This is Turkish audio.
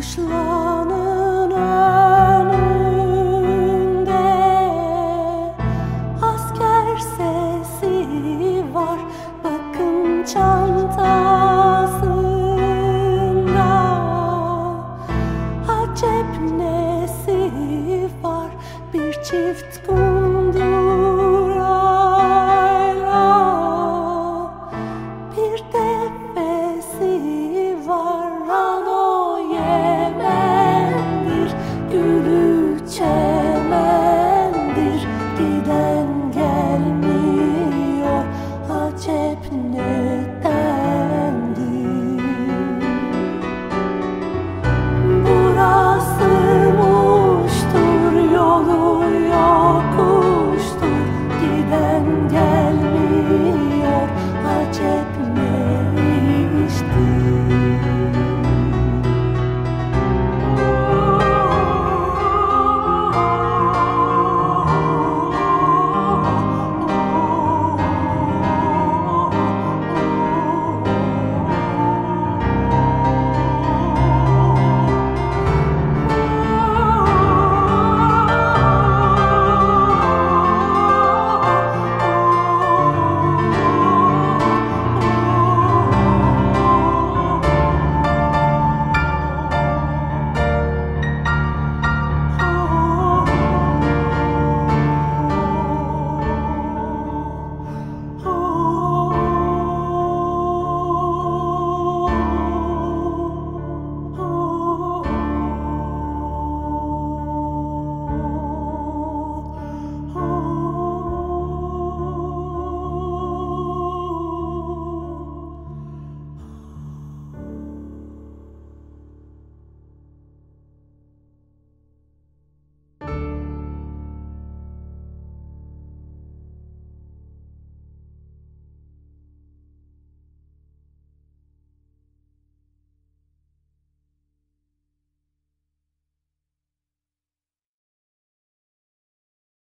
Kışlanın önünde asker sesi var bakın çantasında acep nesi var bir çift kuş.